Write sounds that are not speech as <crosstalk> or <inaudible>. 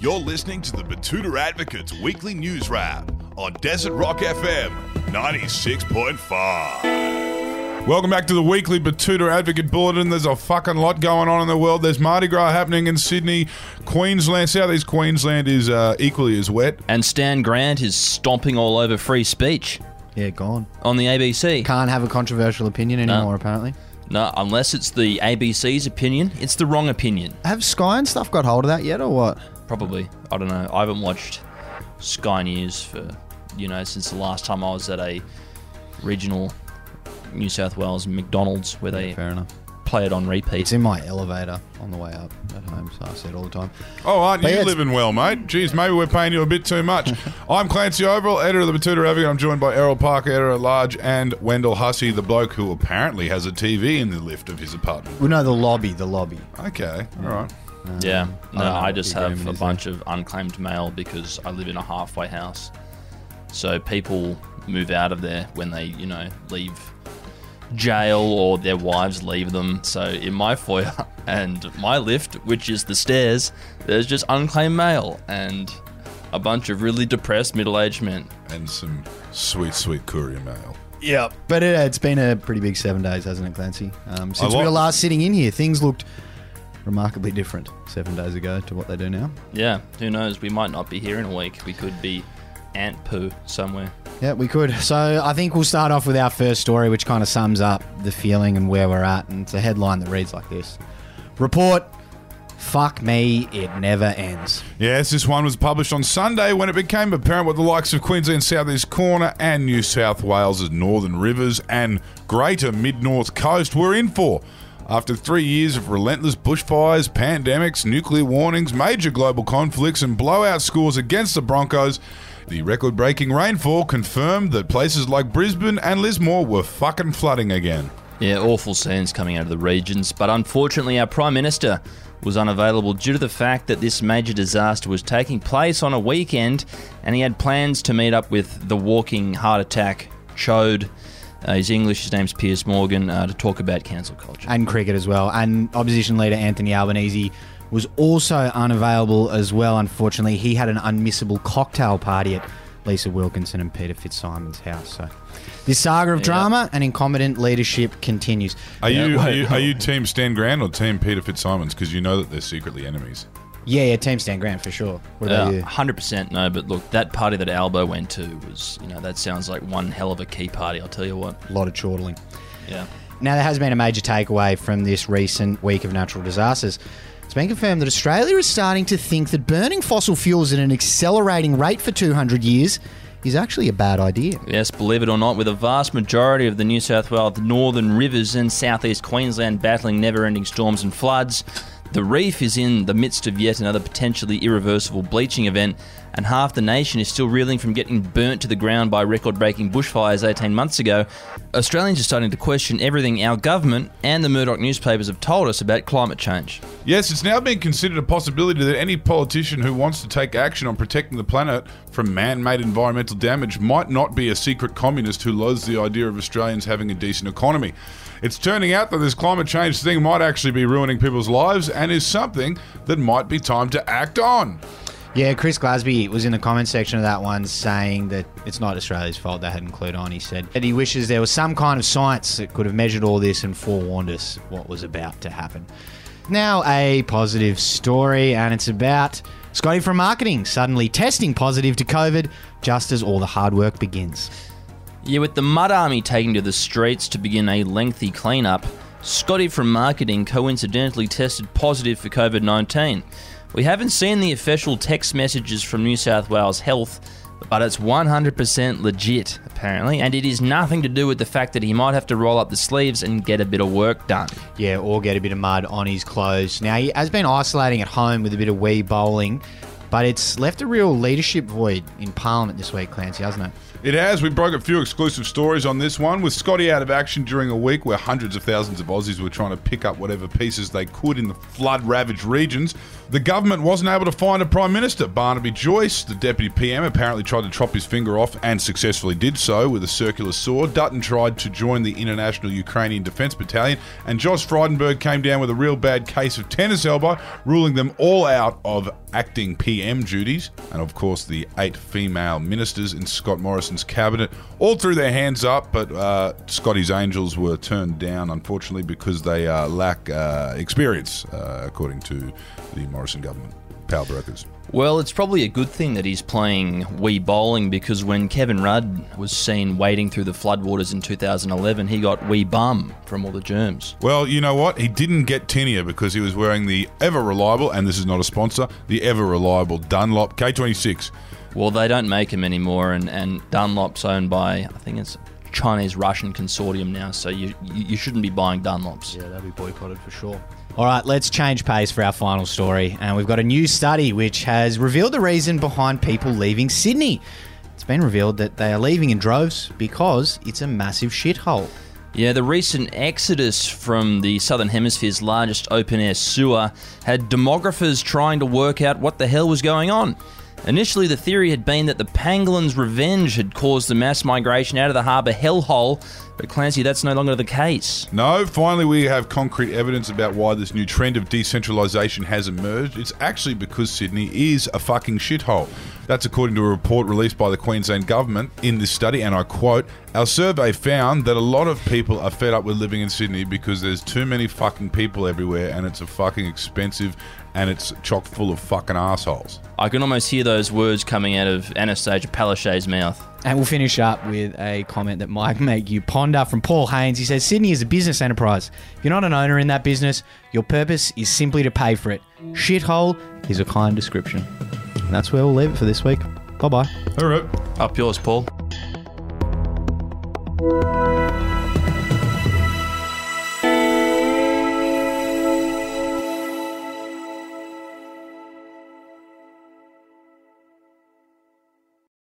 You're listening to the Betoota Advocates Weekly News Wrap on Desert Rock FM 96.5. Welcome back to the weekly Betoota Advocate Bulletin. There's a fucking lot going on in the world. There's Mardi Gras happening in Sydney, Queensland. Southeast Queensland is uh, equally as wet. And Stan Grant is stomping all over free speech Yeah, gone. on the ABC. Can't have a controversial opinion anymore, apparently. No, unless it's the ABC's opinion, it's the wrong opinion. Have Sky and stuff got hold of that yet, or what? Probably. I don't know. I haven't watched Sky News for, you know, since the last time I was at a regional New South Wales McDonald's where they Fair enough. Play it on repeat. It's in my elevator on the way up at home, so I see it all the time. Oh, aren't But you yeah, it's- living well, mate? Geez, maybe we're paying you a bit too much. <laughs> I'm Clancy Overell, editor of the Betoota Advocate. I'm joined by Errol Parker, editor at large, and Wendell Hussey, the bloke who apparently has a TV in the lift of his apartment. Well, no, the lobby, the lobby. Okay, all right. Um, yeah. No, don't I just the have agreement a is bunch of unclaimed mail because I live in a halfway house. So people move out of there when they, you know, leave jail or their wives leave them. So in my foyer <laughs> and my lift, which is the stairs, there's just unclaimed mail and a bunch of really depressed middle-aged men. And some sweet, sweet courier mail. Yeah, but it, it's been a pretty big seven days, hasn't it, Clancy? Um, since A we were last sitting in here, things looked remarkably different seven days ago to what they do now. Yeah, who knows? We might not be here in a week. We could be ant poo somewhere. Yeah, we could. So I think we'll start off with our first story, which kind of sums up the feeling and where we're at. And it's a headline that reads like this Report, fuck me, it never ends. Yes, this one was published on Sunday when it became apparent what the likes of Queensland Southeast Corner and New South Wales' Northern Rivers and Greater Mid North Coast were in for. After three years of relentless bushfires, pandemics, nuclear warnings, major global conflicts, and blowout scores against the Broncos, the record breaking rainfall confirmed that places like Brisbane and Lismore were fucking flooding again. Yeah, awful scenes coming out of the regions, but unfortunately, our Prime Minister was unavailable due to the fact that this major disaster was taking place on a weekend and he had plans to meet up with the walking heart attack chode. Uh, he's English, his name's Piers Morgan, uh, to talk about cancel culture. And cricket as well. And opposition leader Anthony Albanese was also unavailable as well, unfortunately. He had an unmissable cocktail party at Lisa Wilkinson and Peter Fitzsimon's house. So this saga of Yeah. drama and incompetent leadership continues. Are you, are you are you Team Stan Grant or Team Peter Fitzsimons? Because you know that they're secretly enemies. Yeah, yeah, Team Stan Grant for sure. What about Uh, you? 100% no, but look, that party that Albo went to was, you know, that sounds like one hell of a key party, I'll tell you what. A lot of chortling. Yeah. Now, there has been a major takeaway from this recent week of natural disasters. It's been confirmed that Australia is starting to think that burning fossil fuels at an accelerating rate for 200 years is actually a bad idea. Yes, believe it or not, with a vast majority of the New South Wales northern rivers and southeast Queensland battling never ending storms and floods, the reef is in the midst of yet another potentially irreversible bleaching event, and half the nation is still reeling from getting burnt to the ground by record breaking bushfires 18 months ago. Australians are starting to question everything our government and the Murdoch newspapers have told us about climate change. Yes, it's now being considered a possibility that any politician who wants to take action on protecting the planet from man made environmental damage might not be a secret communist who loathes the idea of Australians having a decent economy. It's turning out that this climate change thing might actually be ruining people's lives and is something that might be time to act on. Yeah, Chris Glasby was in the comment section of that one saying that it's not Australia's fault they hadn't clued on. He said that he wishes there was some kind of science that could have measured all this and forewarned us what was about to happen. Now, a positive story, and it's about Scotty from marketing suddenly testing positive to COVID just as all the hard work begins. Yeah, with the Mud Army taking to the streets to begin a lengthy cleanup, Scotty from marketing coincidentally tested positive for COVID 19. We haven't seen the official text messages from New South Wales Health, but it's 100% legit, apparently, and it is nothing to do with the fact that he might have to roll up the sleeves and get a bit of work done. Yeah, or get a bit of mud on his clothes. Now, he has been isolating at home with a bit of Wii bowling, but it's left a real leadership void in Parliament this week, Clancy, hasn't it? It has. We broke a few exclusive stories on this one, with Scotty out of action during a week where hundreds of thousands of Aussies were trying to pick up whatever pieces they could in the flood ravaged regions. The government wasn't able to find a Prime Minister. Barnaby Joyce, the Deputy PM, apparently tried to chop his finger off and successfully did so with a circular saw. Dutton tried to join the International Ukrainian Defence Battalion, and Josh Frydenberg came down with a real bad case of tennis elbow, ruling them all out of acting PM duties. And of course, the eight female ministers in Scott Morrison's cabinet all threw their hands up, but uh, Scotty's Angels were turned down, unfortunately, because they uh, lack uh, experience, uh, according to the Morrison government power brokers. Well, it's probably a good thing that he's playing Wii bowling because when Kevin Rudd was seen wading through the floodwaters in 2011, he got wee bum from all the germs. Well, you know what? He didn't get tinea because he was wearing the ever reliable, and this is not a sponsor, the ever reliable Dunlop K26. Well, they don't make them anymore, and, and Dunlop's owned by, I think it's Chinese Russian consortium now, so you, you shouldn't be buying Dunlops. Yeah, they'll be boycotted for sure. All right, let's change pace for our final story. And we've got a new study which has revealed the reason behind people leaving Sydney. It's been revealed that they are leaving in droves because it's a massive shithole. Yeah, the recent exodus from the Southern Hemisphere's largest open air sewer had demographers trying to work out what the hell was going on. Initially, the theory had been that the pangolin's revenge had caused the mass migration out of the harbour hellhole, but Clancy, that's no longer the case. No, finally, we have concrete evidence about why this new trend of decentralisation has emerged. It's actually because Sydney is a fucking shithole. That's according to a report released by the Queensland government in this study, and I quote Our survey found that a lot of people are fed up with living in Sydney because there's too many fucking people everywhere and it's a fucking expensive and it's chock full of fucking assholes. I can almost hear those words coming out of Annastacia Palaszczuk's mouth. And we'll finish up with a comment that might make you ponder from Paul Haynes. He says Sydney is a business enterprise. If you're not an owner in that business, your purpose is simply to pay for it. Shithole is a kind description. And that's where we'll leave it for this week. Bye bye. All right. Up yours, Paul.